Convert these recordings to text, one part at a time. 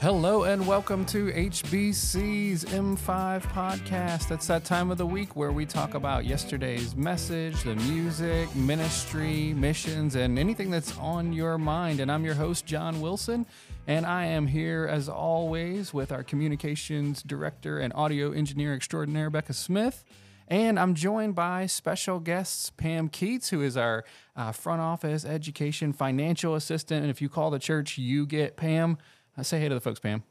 Hello and welcome to HBC's M5 podcast. It's that time of the week where we talk about yesterday's message, the music, ministry, missions, and anything that's on your mind. And I'm your host, John Wilson, and I am here as always with our communications director and audio engineer extraordinaire, Becca Smith. And I'm joined by special guests, Pam Keatts, who is our uh, front office education financial assistant. And if you call the church, you get Pam. Uh, say hey to the folks, Pam.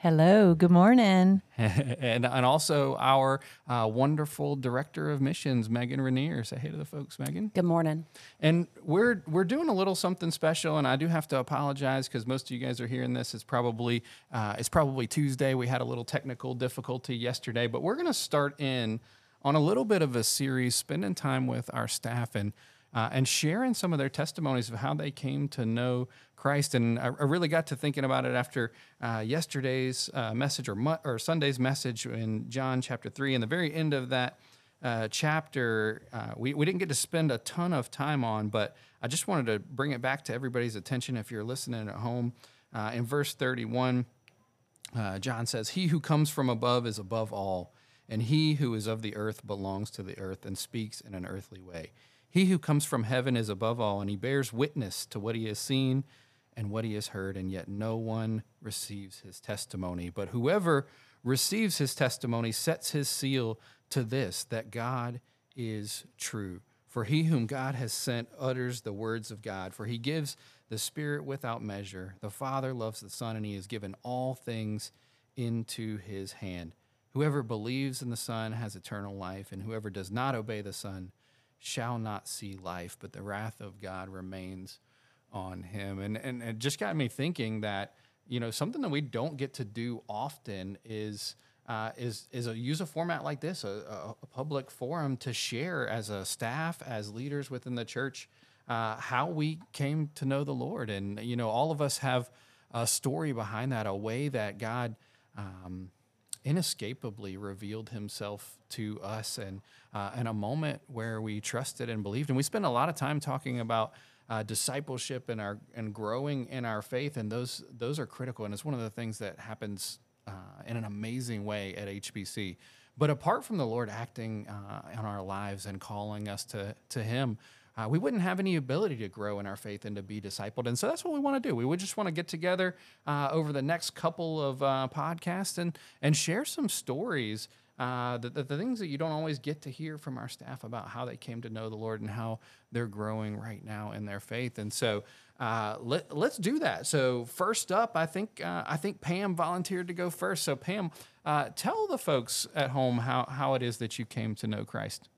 Hello, good morning. and, and also our uh, wonderful director of missions, Megan Rainear. Say hey to the folks, Megan. Good morning. And we're we're doing a little something special, and I do have to apologize because most of you guys are hearing this. It's probably uh, it's probably Tuesday. We had a little technical difficulty yesterday, but we're going to start in on a little bit of a series, spending time with our staff and uh, and sharing some of their testimonies of how they came to know Christ. And I, I really got to thinking about it after uh, yesterday's uh, message or, mu- or Sunday's message in John chapter 3. And the very end of that uh, chapter, uh, we, we didn't get to spend a ton of time on, but I just wanted to bring it back to everybody's attention if you're listening at home. Uh, in verse 31, John says, He who comes from above is above all, and he who is of the earth belongs to the earth and speaks in an earthly way. He who comes from heaven is above all, and he bears witness to what he has seen and what he has heard, and yet no one receives his testimony. But whoever receives his testimony sets his seal to this that God is true. For he whom God has sent utters the words of God, for he gives the Spirit without measure. The Father loves the Son, and he has given all things into his hand. Whoever believes in the Son has eternal life, and whoever does not obey the Son shall not see life, but the wrath of God remains on him. And, and it just got me thinking that, you know, something that we don't get to do often is. Uh, is is a use a format like this, a, a, public forum to share as a staff, as leaders within the church, uh, how we came to know the Lord, and you know, all of us have a story behind that, a way that God um, inescapably revealed himself to us and uh, in a moment where we trusted and believed. And we spend a lot of time talking about uh, discipleship and our and growing in our faith and those those are critical and it's one of the things that happens uh, in an amazing way at HBC but apart from the Lord acting uh, in our lives and calling us to to him uh, we wouldn't have any ability to grow in our faith and to be discipled. And so that's what we want to do. We would just want to get together uh, over the next couple of uh, podcasts and, and share some stories. Uh, the, the, the, things that you don't always get to hear from our staff about how they came to know the Lord and how they're growing right now in their faith. And so uh, let, let's do that. So first up, I think uh, I think Pam volunteered to go first. So Pam, tell the folks at home how, how it is that you came to know Christ.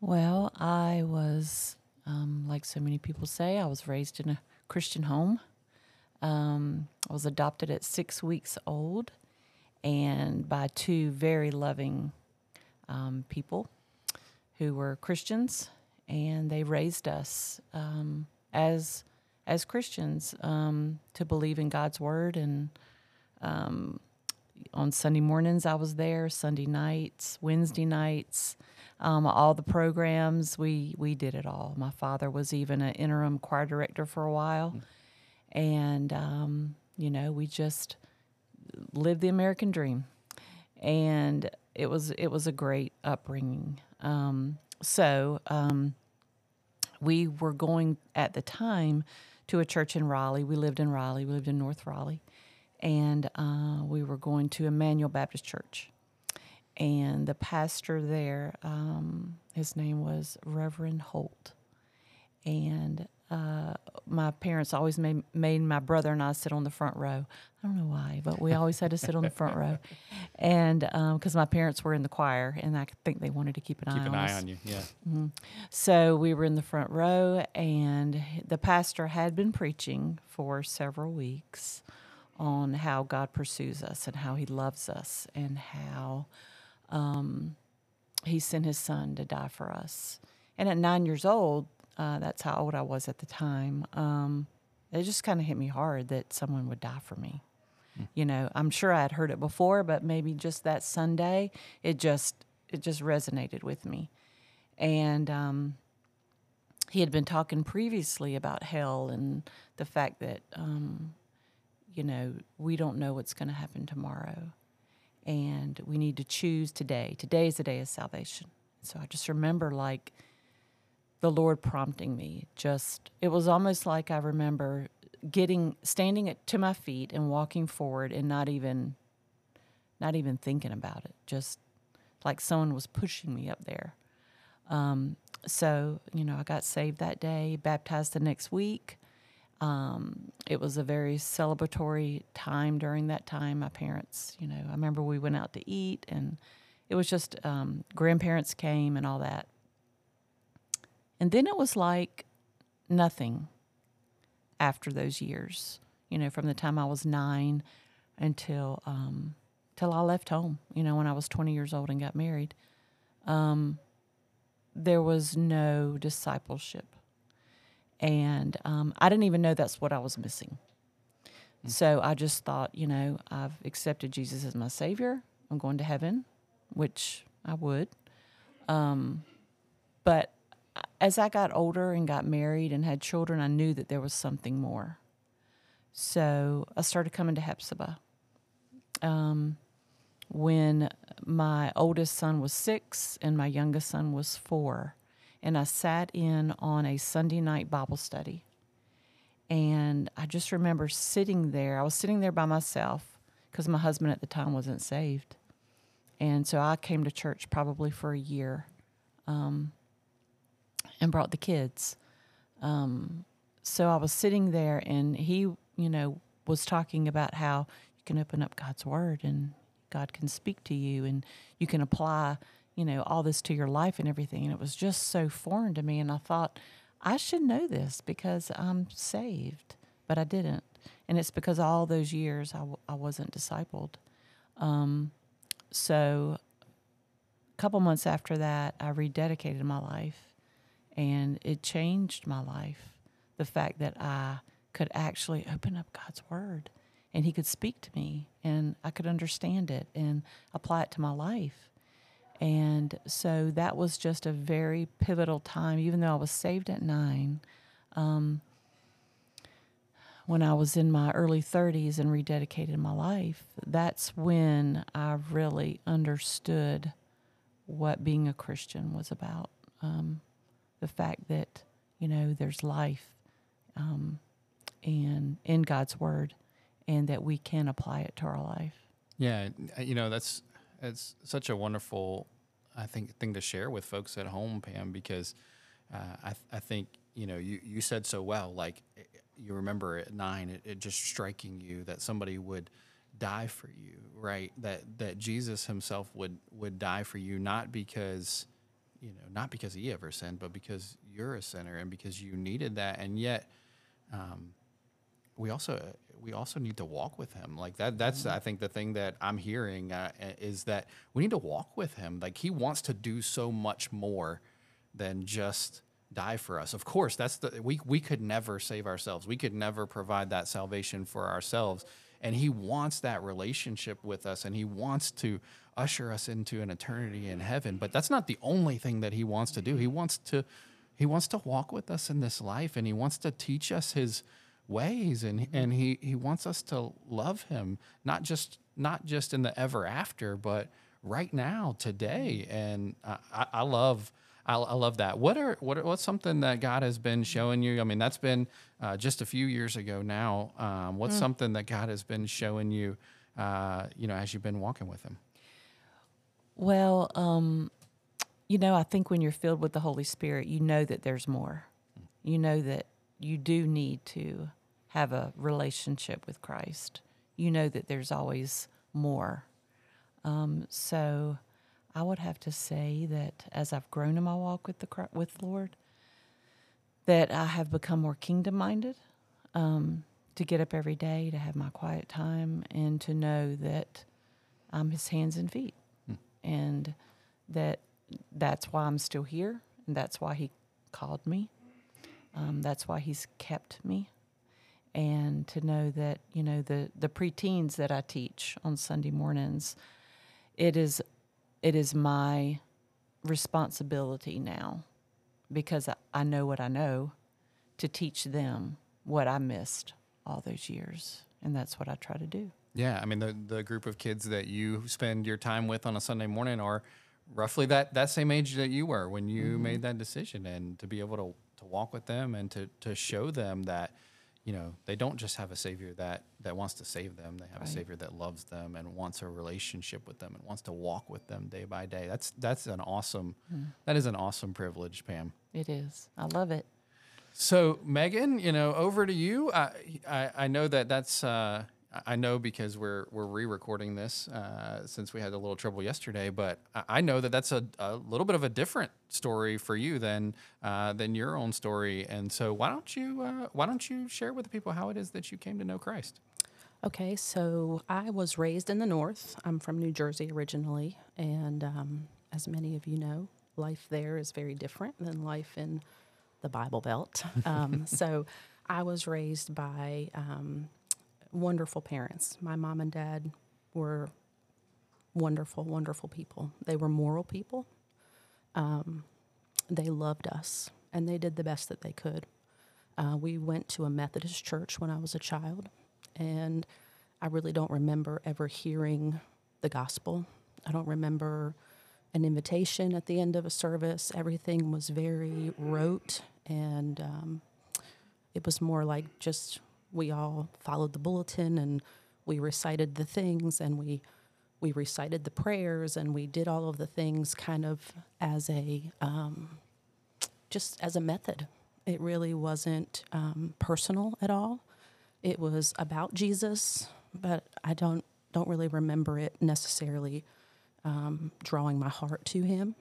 Well, I was, um, like so many people say, I was raised in a Christian home. Um, I was adopted at six weeks old and by two very loving um, people who were Christians, and they raised us um, as as Christians um, to believe in God's word. And um, on Sunday mornings, I was there. Sunday nights, Wednesday nights, um, all the programs. We we did it all. My father was even an interim choir director for a while, mm-hmm. and um, you know we just lived the American dream, and it was it was a great upbringing. Um, so um, we were going at the time to a church in Raleigh. We lived in Raleigh. We lived in North Raleigh, and uh, we were going to Emmanuel Baptist Church and the pastor there, um, his name was Reverend Holt, and uh, my parents always made, made my brother and I sit on the front row. I don't know why, but we always had to sit on the front row, and because um, my parents were in the choir, and I think they wanted to keep an keep eye an on eye us. on you, yeah. Mm-hmm. So we were in the front row, and the pastor had been preaching for several weeks on how God pursues us and how He loves us and how um, he sent his son to die for us. And at nine years old, uh, that's how old I was at the time. Um, it just kind of hit me hard that someone would die for me. Mm. You know, I'm sure I had heard it before, but maybe just that Sunday, it just it just resonated with me. And um, he had been talking previously about hell and the fact that um, you know, we don't know what's going to happen tomorrow. And we need to choose today. Today is the day of salvation. So I just remember like the Lord prompting me. Just, it was almost like I remember getting, standing at, to my feet and walking forward and not even, not even thinking about it. Just like someone was pushing me up there. Um, so, you know, I got saved that day, baptized the next week. Um, it was a very celebratory time during that time. My parents, you know, I remember we went out to eat and it was just um, grandparents came and all that. And then it was like nothing after those years, you know, from the time I was nine until um, till I left home, you know, when I was 20 years old and got married. Um, there was no discipleship and um, I didn't even know that's what I was missing. Mm. So I just thought, you know, I've accepted Jesus as my Savior. I'm going to heaven, which I would. Um, but as I got older and got married and had children, I knew that there was something more. So I started coming to Hephzibah. Um, when my oldest son was six and my youngest son was four, and I sat in on a Sunday night Bible study. And I just remember sitting there. I was sitting there by myself because my husband at the time wasn't saved. And so I came to church probably for a year um, and brought the kids. Um, so I was sitting there, and he, you know, was talking about how you can open up God's Word and God can speak to you, and you can apply you know, all this to your life and everything. And it was just so foreign to me. And I thought, I should know this because I'm saved, but I didn't. And it's because all those years I w- I wasn't discipled. Um, so a couple months after that, I rededicated my life and it changed my life. The fact that I could actually open up God's Word and He could speak to me and I could understand it and apply it to my life. And so that was just a very pivotal time, even though I was saved at nine. Um, when I was in my early 30s and rededicated my life, that's when I really understood what being a Christian was about. Um, the fact that, you know, there's life um, and in God's Word and that we can apply it to our life. Yeah, you know, that's it's such a wonderful, I think, thing to share with folks at home, Pam, because uh, I, I think you know you, you said so well. Like you remember at nine, it, it just striking you that somebody would die for you, right? That that Jesus Himself would would die for you, not because you know, not because He ever sinned, but because you're a sinner and because you needed that, and yet. Um, we also we also need to walk with him. Like that that's mm-hmm. i think the thing that i'm hearing uh, is that we need to walk with him. Like he wants to do so much more than just die for us. Of course that's the we we could never save ourselves. We could never provide that salvation for ourselves. And he wants that relationship with us and he wants to usher us into an eternity in heaven. But that's not the only thing that he wants to do. He wants to he wants to walk with us in this life and he wants to teach us his ways and and he he wants us to love him not just not just in the ever after but right now today and I, I love I, I, love that. What are what what's something that God has been showing you? I mean, that's been uh, just a few years ago now. Um, what's mm. something that God has been showing you? Uh, you know, as you've been walking with Him. Well, um, you know, I think when you're filled with the Holy Spirit, you know that there's more. You know that you do need to have a relationship with Christ. You know that there's always more. Um, so I would have to say that as I've grown in my walk with the with Lord, that I have become more kingdom minded. Um, to get up every day, to have my quiet time, and to know that I'm His hands and feet, hmm. and that that's why I'm still here, and that's why He called me, um, that's why he's kept me. And to know that, you know, the, the preteens that I teach on Sunday mornings, it is it is my responsibility now because I, I know what I know to teach them what I missed all those years. and that's what I try to do. Yeah, I mean the the group of kids that you spend your time with on a Sunday morning are roughly that that same age that you were when you Mm-hmm. made that decision, and to be able to to walk with them and to to show them that you know they don't just have a savior that that wants to save them; they have a savior that loves them and wants a relationship with them and wants to walk with them day by day. That's that's an awesome Mm. that is an awesome privilege, Pam. It is. I love it. So Megan, you know, over to you. I I, I know that that's uh, I know because we're we're re-recording this uh, since we had a little trouble yesterday, but I- I know that that's a, a little bit of a different story for you than uh, than your own story. And so why don't you uh, why don't you share with the people how it is that you came to know Christ? Okay, so I was raised in the North. I'm from New Jersey originally, and um, as many of you know, life there is very different than life in the Bible Belt. Um, so I was raised by um, wonderful parents. My mom and dad were wonderful, wonderful people. They were moral people. Um, they loved us, and they did the best that they could. Uh, we went to a Methodist church when I was a child, and I really don't remember ever hearing the gospel. I don't remember an invitation at the end of a service. Everything was very rote, and um, it was more like just we all followed the bulletin and we recited the things and we we recited the prayers and we did all of the things kind of as a um, just as a method. It really wasn't um, personal at all. It was about Jesus, but I don't don't really remember it necessarily um, drawing my heart to him.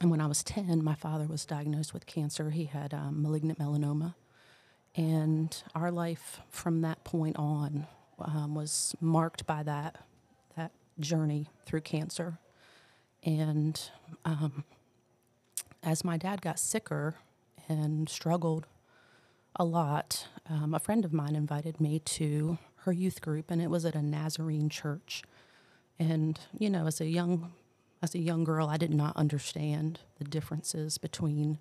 And when I was ten, my father was diagnosed with cancer. He had um, malignant melanoma, and our life from that point on um, was marked by that that journey through cancer. And um, as my dad got sicker and struggled a lot, um, a friend of mine invited me to her youth group, and it was at a Nazarene church. And you know, as a young as a young girl, I did not understand the differences between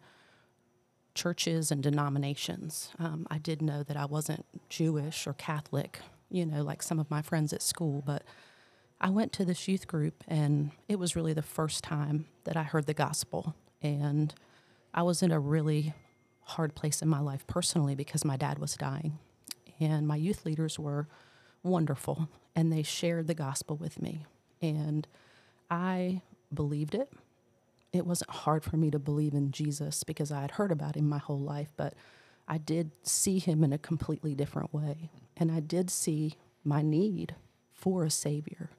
churches and denominations. Um, I did know that I wasn't Jewish or Catholic, you know, like some of my friends at school, but I went to this youth group, and it was really the first time that I heard the gospel. And I was in a really hard place in my life personally because my dad was dying. And my youth leaders were wonderful, and they shared the gospel with me. And I believed it. It wasn't hard for me to believe in Jesus because I had heard about him my whole life, but I did see him in a completely different way. And I did see my need for a Savior.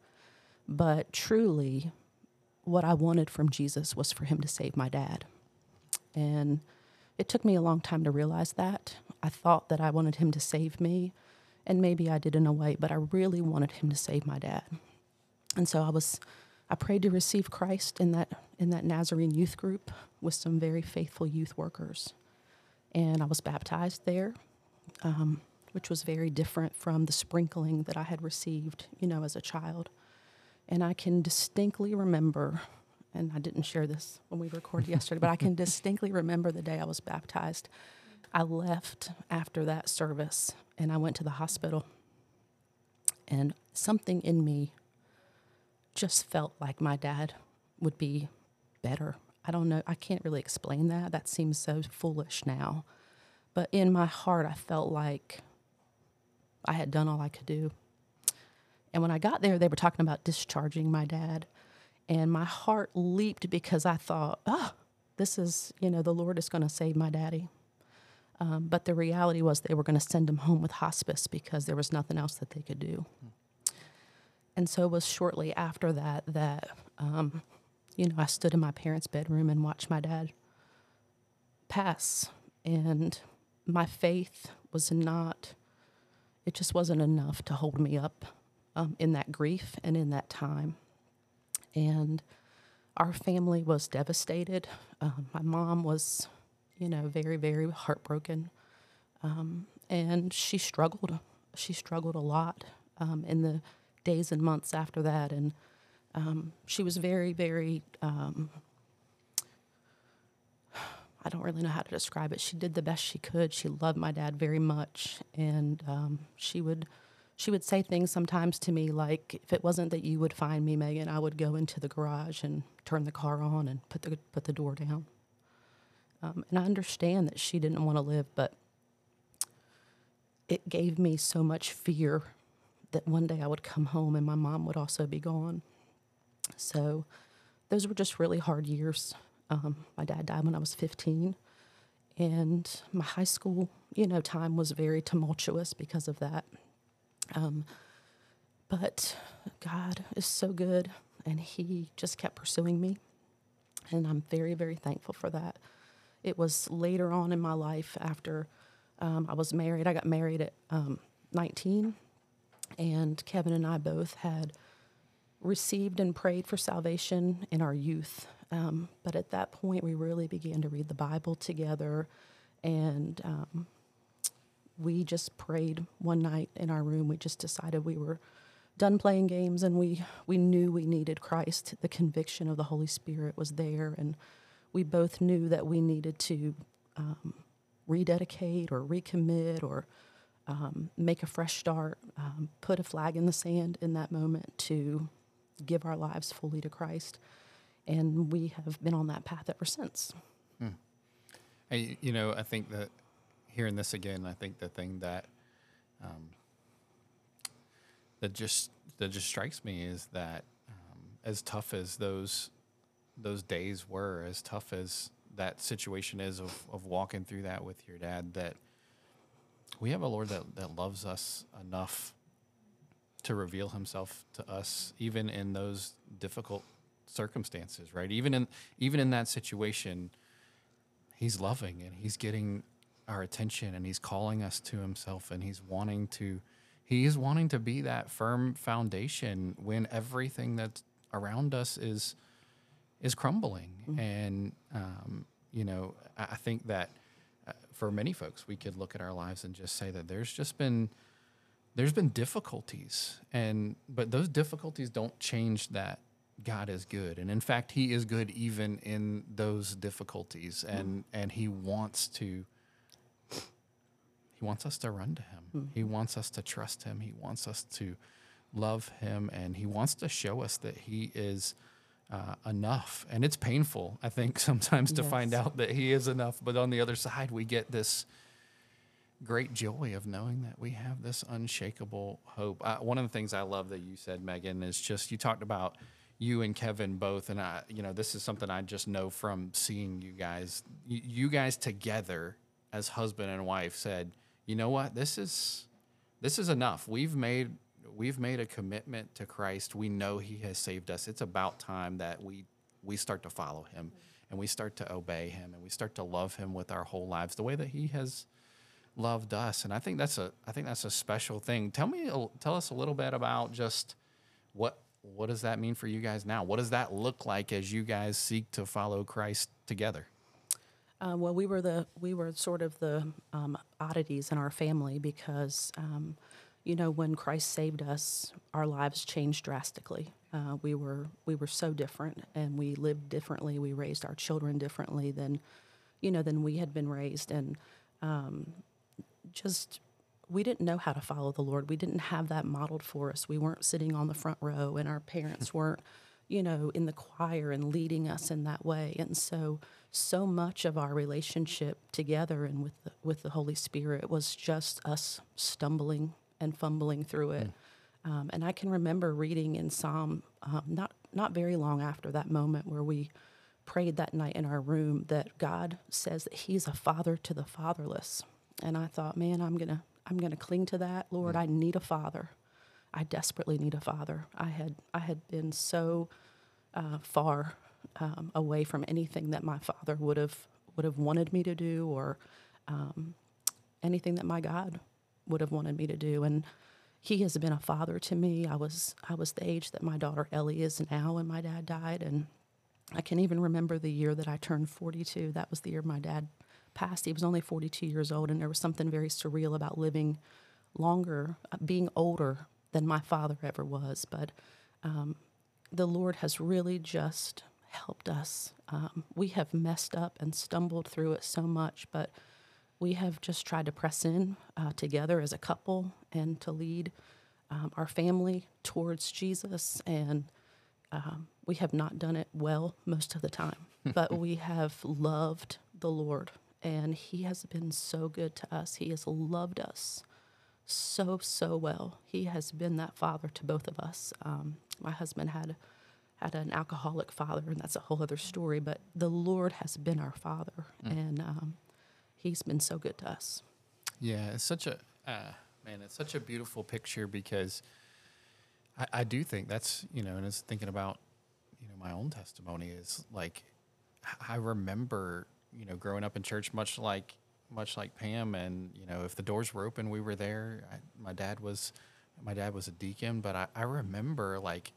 But truly, what I wanted from Jesus was for him to save my dad. And it took me a long time to realize that. I thought that I wanted him to save me, and maybe I did in a way, but I really wanted him to save my dad. And so I was I prayed to receive Christ in that in that Nazarene youth group with some very faithful youth workers. And I was baptized there, um, which was very different from the sprinkling that I had received, you know, as a child. And I can distinctly remember, and I didn't share this when we recorded yesterday, but I can distinctly remember the day I was baptized. I left after that service and I went to the hospital. And something in me just felt like my dad would be better. I don't know. I can't really explain that. That seems so foolish now. But in my heart, I felt like I had done all I could do. And when I got there, they were talking about discharging my dad. And my heart leaped because I thought, oh, this is, you know, the Lord is going to save my daddy. Um, but the reality was they were going to send him home with hospice because there was nothing else that they could do. And so it was shortly after that that, um, you know, I stood in my parents' bedroom and watched my dad pass. And my faith was not, it just wasn't enough to hold me up um, in that grief and in that time. And our family was devastated. Um, my mom was, you know, very, very heartbroken. Um, and she struggled. She struggled a lot um, in the days and months after that. And um, she was very, very, um, I don't really know how to describe it. She did the best she could. She loved my dad very much. And um, she would she would say things sometimes to me like, "If it wasn't that you would find me, Megan, I would go into the garage and turn the car on and put the put the door down." Um, and I understand that she didn't want to live, but it gave me so much fear that one day I would come home and my mom would also be gone. So those were just really hard years. Um, my dad died when I was 15, and my high school, you know, time was very tumultuous because of that. Um, but God is so good, and He just kept pursuing me, and I'm very, very thankful for that. It was later on in my life after um, I was married. I got married at um, 19, and Kevin and I both had received and prayed for salvation in our youth. Um, but at that point, we really began to read the Bible together, and um, we just prayed one night in our room. We just decided we were done playing games, and we we knew we needed Christ. The conviction of the Holy Spirit was there, and we both knew that we needed to um, rededicate or recommit or um, make a fresh start, um, put a flag in the sand in that moment to give our lives fully to Christ. And we have been on that path ever since. Hey, you know, I think that hearing this again, I think the thing that um, that just that just strikes me is that um, as tough as those those days were, as tough as that situation is of, of walking through that with your dad, that we have a Lord that, that loves us enough to reveal himself to us even in those difficult circumstances, right? Even in even in that situation, he's loving and he's getting our attention and he's calling us to himself and he's wanting to he is wanting to be that firm foundation when everything that's around us is is crumbling and um, you know I, I think that for many folks we could look at our lives and just say that there's just been there's been difficulties. And but those difficulties don't change that God is good. And in fact he is good even in those difficulties. Hmm. And and he wants to he wants us to run to him. Hmm. He wants us to trust him. He wants us to love him. And he wants to show us that he is uh, enough and it's painful i think sometimes to find out that he is enough but on the other side we get this great joy of knowing that we have this unshakable hope. Uh, one of the things I love that you said, Megan, is just you talked about you and Kevin both, and I, you know, this is something I just know from seeing you guys. You, you guys together as husband and wife said, you know what, this is this is enough. We've made we've made a commitment to Christ. We know He has saved us. It's about time that we we start to follow Him and we start to obey Him and we start to love Him with our whole lives, the way that He has loved us and i think that's a i think that's a special thing tell me tell us a little bit about just what what does that mean for you guys now what does that look like as you guys seek to follow christ together Uh, well, we were the we were sort of the um, oddities in our family because, um, you know, when Christ saved us, our lives changed drastically. Uh, we were we were so different, and we lived differently. We raised our children differently than, you know, than we had been raised, and um, just we didn't know how to follow the Lord. We didn't have that modeled for us. We weren't sitting on the front row, and our parents weren't, you know, in the choir and leading us in that way. And so, so much of our relationship together and with the, with the Holy Spirit was just us stumbling and fumbling through it. Um, and I can remember reading in Psalm, um, not not very long after that moment where we prayed that night in our room that God says that He's a father to the fatherless. And I thought, man, I'm gonna I'm gonna cling to that, Lord. I need a father. I desperately need a father. I had I had been so uh, far um, away from anything that my father would have would have wanted me to do, or um, anything that my God would have wanted me to do. And He has been a father to me. I was I was the age that my daughter Ellie is now when my dad died, and I can even remember the year that I turned 42. That was the year my dad passed. He was only 42 years old, and there was something very surreal about living longer, uh, being older than my father ever was. But um, the Lord has really just helped us. Um, we have messed up and stumbled through it so much, but we have just tried to press in uh, together as a couple and to lead um, our family towards Jesus, and um, we have not done it well most of the time, but we have loved the Lord, and He has been so good to us. He has loved us so so well. He has been that father to both of us. Um, my husband had had an alcoholic father, and that's a whole other story. But the Lord has been our father, and um, He's been so good to us. Yeah, it's such a uh, man. It's such a beautiful picture because I, I do think that's you know, and it's thinking about you know my own testimony is like I remember you know growing up in church, much like much like Pam, and you know if the doors were open, we were there. I, my dad was my dad was a deacon, but I, I remember like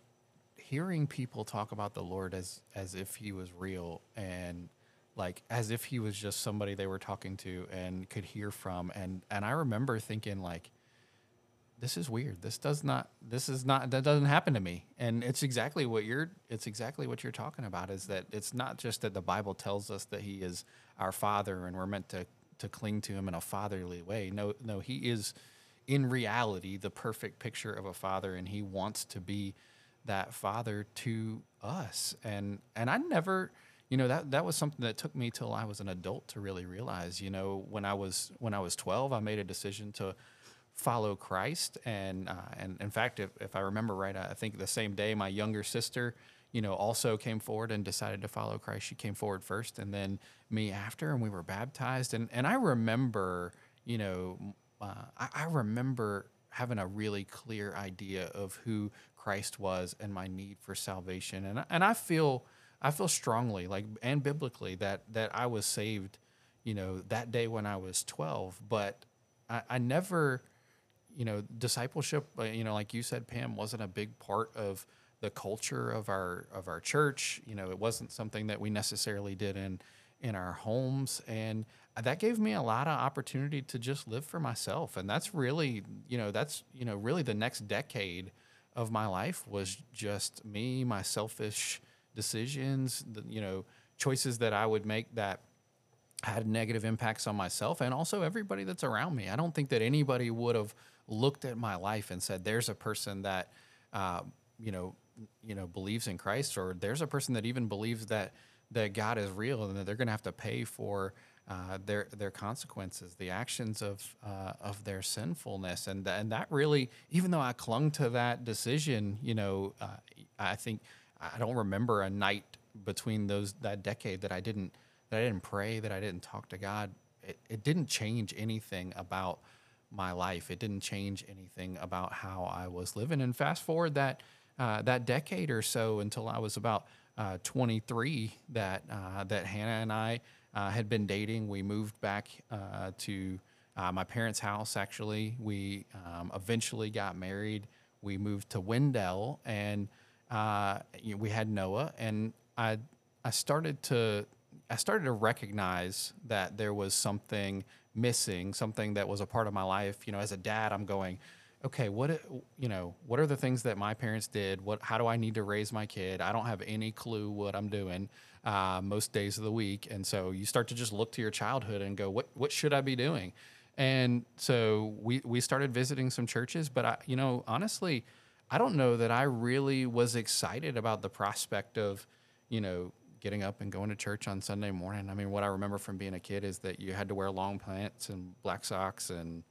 hearing people talk about the Lord as as if he was real and like as if he was just somebody they were talking to and could hear from. And and I remember thinking like this is weird. This does not this is not that doesn't happen to me. And it's exactly what you're it's exactly what you're talking about is that it's not just that the bible tells us that he is our father and we're meant to to cling to him in a fatherly way. No no he is in reality the perfect picture of a father and he wants to be that father to us. And and i never you know that that was something that took me till i was an adult to really realize you know when i was when i was 12 i made a decision to follow christ. And uh, and in fact if, if i remember right i think the same day my younger sister you know also came forward and decided to follow christ. She came forward first and then me after and we were baptized. And and i remember you know uh, I, I remember having a really clear idea of who Christ was and my need for salvation. And and I feel I feel strongly like and biblically that that I was saved, you know, that day when I was 12, but I, I never you know, discipleship, uh, you know, like you said, Pam, wasn't a big part of the culture of our of our church. You know, it wasn't something that we necessarily did in in our homes, and that gave me a lot of opportunity to just live for myself. And that's really, you know, that's you know, really the next decade of my life was just me, my selfish decisions, the, you know, choices that I would make that had negative impacts on myself and also everybody that's around me. I don't think that anybody would have looked at my life and said, "There's a person that, uh, you know, you know, believes in Christ," or "There's a person that even believes that that God is real and that they're going to have to pay for." Uh, their their consequences, the actions of uh, of their sinfulness, and and that really, even though I clung to that decision, you know, uh, I think I don't remember a night between those that decade that I didn't that I didn't pray, that I didn't talk to God. It, it didn't change anything about my life. It didn't change anything about how I was living. And fast forward that uh, that decade or so until I was about uh, 23, that uh, that Hannah and I uh, had been dating. We moved back uh, to uh, my parents' house. Actually, we um, eventually got married. We moved to Wendell, and uh, you know, we had Noah. And I I started to I started to recognize that there was something missing, something that was a part of my life. You know, as a dad, I'm going. Okay, what you know? What are the things that my parents did? What? How do I need to raise my kid? I don't have any clue what I'm doing uh, most days of the week. And so you start to just look to your childhood and go, what, what should I be doing? And so we, we started visiting some churches, but I, you know, honestly, I don't know that I really was excited about the prospect of, you know, getting up and going to church on Sunday morning. I mean, what I remember from being a kid is that you had to wear long pants and black socks and,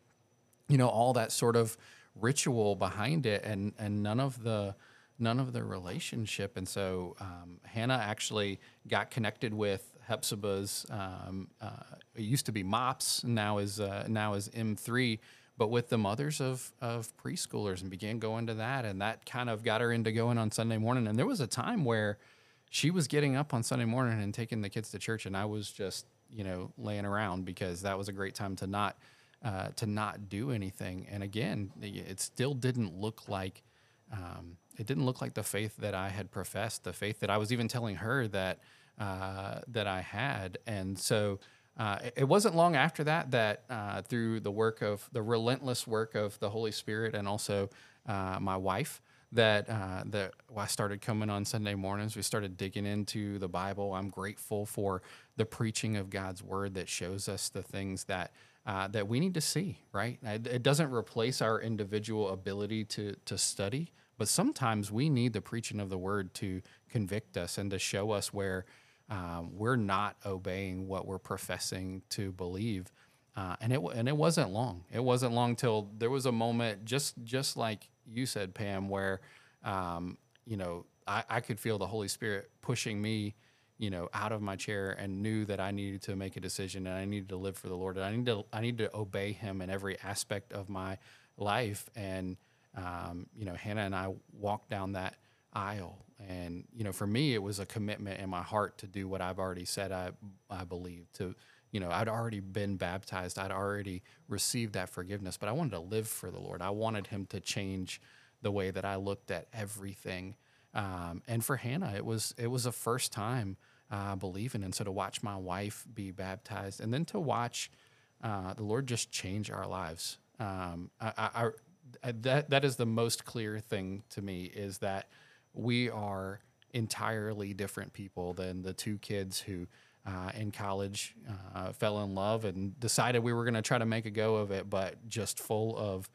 you know, all that sort of ritual behind it. And, and none of the, none of the relationship. And so um, Hannah actually got connected with Hephzibah's. Um, uh, it used to be MOPS, now is uh, now is M3, but with the mothers of of preschoolers, and began going to that, and that kind of got her into going on Sunday morning. And there was a time where she was getting up on Sunday morning and taking the kids to church, and I was just you know laying around because that was a great time to not. Uh, to not do anything, and again, it still didn't look like um, it didn't look like the faith that I had professed, the faith that I was even telling her that uh, that I had. And so uh, it, wasn't long after that that uh, through the work of the relentless work of the Holy Spirit and also uh, my wife that uh, that I started coming on Sunday mornings. We started digging into the Bible. I'm grateful for the preaching of God's word that shows us the things that uh, that we need to see, right? It it doesn't replace our individual ability to to study, but sometimes we need the preaching of the word to convict us and to show us where um, we're not obeying what we're professing to believe. Uh, and it and it wasn't long. It wasn't long till there was a moment, just just like you said, Pam, where um, you know I, I could feel the Holy Spirit pushing me, you know, out of my chair, and knew that I needed to make a decision, and I needed to live for the Lord, and I need to I need to obey Him in every aspect of my life. And um, you know, Hannah and I walked down that aisle, and you know, for me, it was a commitment in my heart to do what I've already said I I believe to you know, I'd already been baptized. I'd already received that forgiveness, but I wanted to live for the Lord. I wanted Him to change the way that I looked at everything. Um, and for Hannah, it was it was a first time uh, believing, and so to watch my wife be baptized, and then to watch uh, the Lord just change our lives. Um, I, I, I, that that is the most clear thing to me is that we are entirely different people than the two kids who uh, in college uh, fell in love and decided we were going to try to make a go of it, but just full of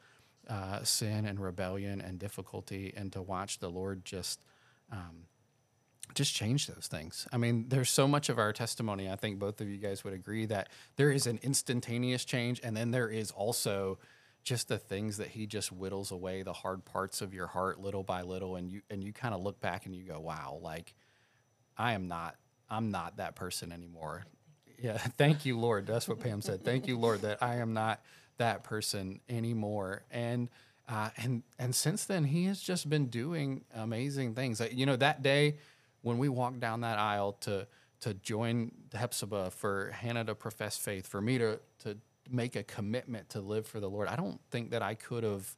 uh, sin and rebellion and difficulty, and to watch the Lord just um, just change those things. I mean, there's so much of our testimony. I think both of you guys would agree that there is an instantaneous change, and then there is also just the things that he just whittles away the hard parts of your heart little by little, and you and you kind of look back and you go, "Wow, like I am not, I'm not that person anymore." Yeah, thank you, Lord. That's what Pam said. Thank you, Lord, that I am not that person anymore. And uh, and and since then, he has just been doing amazing things. You know, that day when we walked down that aisle to to join Hephzibah, for Hannah to profess faith, for me to to make a commitment to live for the Lord, I don't think that I could have.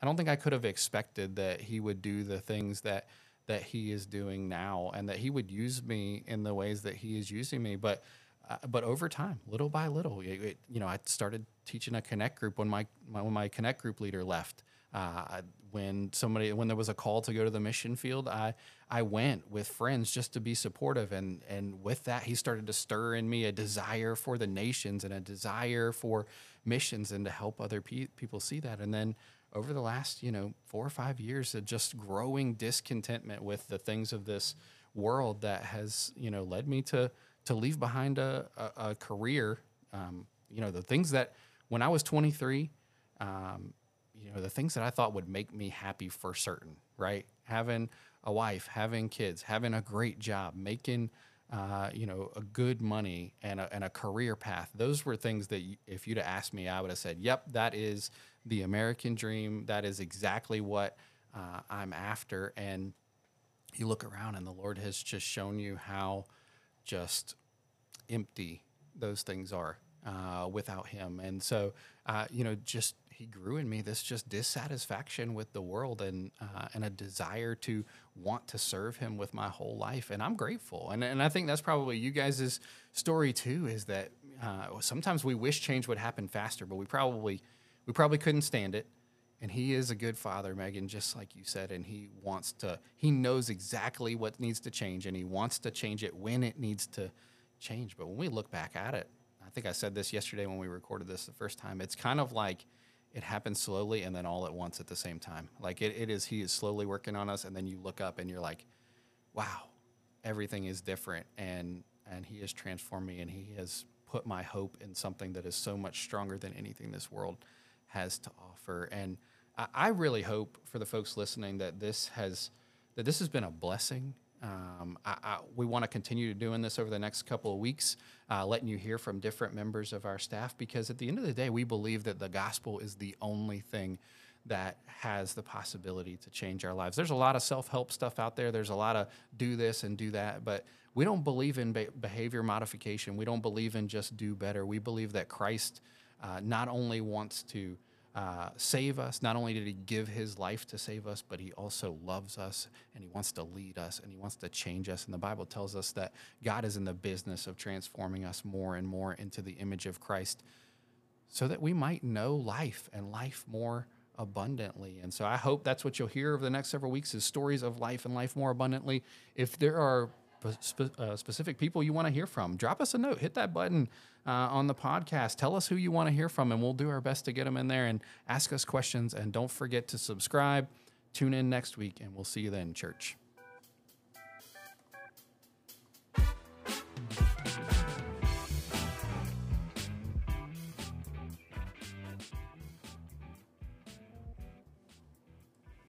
I don't think I could have expected that he would do the things that that he is doing now, and that he would use me in the ways that he is using me. But uh, but over time, little by little, it, it- you know, I started teaching a connect group when my, my when my connect group leader left. Uh, when somebody when there was a call to go to the mission field, I I went with friends just to be supportive, and and with that, he started to stir in me a desire for the nations and a desire for missions and to help other pe- people see that. And then over the last you know four or five years of just growing discontentment with the things of this world that has you know led me to to leave behind a, a, a career um, you know the things that when i was 23 um, you know the things that i thought would make me happy for certain right? Having a wife having kids having a great job making uh, you know a good money and a, and a career path. Those were things that if you'd have asked me i would have said yep that is the american dream. That is exactly what uh, i'm after. And you look around and the Lord has just shown you how just empty those things are uh, without Him. And so, uh, you know, just He grew in me this just dissatisfaction with the world and uh, and a desire to want to serve Him with my whole life. And I'm grateful. And and I think that's probably you guys' story too. Is that uh, sometimes we wish change would happen faster, but we probably we probably couldn't stand it. And he is a good father, Megan, just like you said. And he wants to, he knows exactly what needs to change and he wants to change it when it needs to change. But when we look back at it, I think I said this yesterday when we recorded this the first time, it's kind of like it happens slowly and then all at once at the same time. Like it, it is, he is slowly working on us. And then you look up and you're like, wow, everything is different. And, and he has transformed me and he has put my hope in something that is so much stronger than anything this world has to offer. And I, I really hope for the folks listening that this has that this has been a blessing. Um, I, I, we want to continue doing this over the next couple of weeks, uh, letting you hear from different members of our staff because at the end of the day, we believe that the gospel is the only thing that has the possibility to change our lives. There's a lot of self help stuff out there. There's a lot of do this and do that, but we don't believe in be- behavior modification. We don't believe in just do better. We believe that Christ uh, not only wants to uh, save us, not only did he give his life to save us, but he also loves us and he wants to lead us and he wants to change us. And the Bible tells us that God is in the business of transforming us more and more into the image of Christ so that we might know life and life more abundantly. And so I hope that's what you'll hear over the next several weeks is stories of life and life more abundantly. If there are spe- uh, specific people you want to hear from, drop us a note. Hit that button uh, on the podcast. Tell us who you want to hear from, and we'll do our best to get them in there and ask us questions. And don't forget to subscribe. Tune in next week, and we'll see you then, church.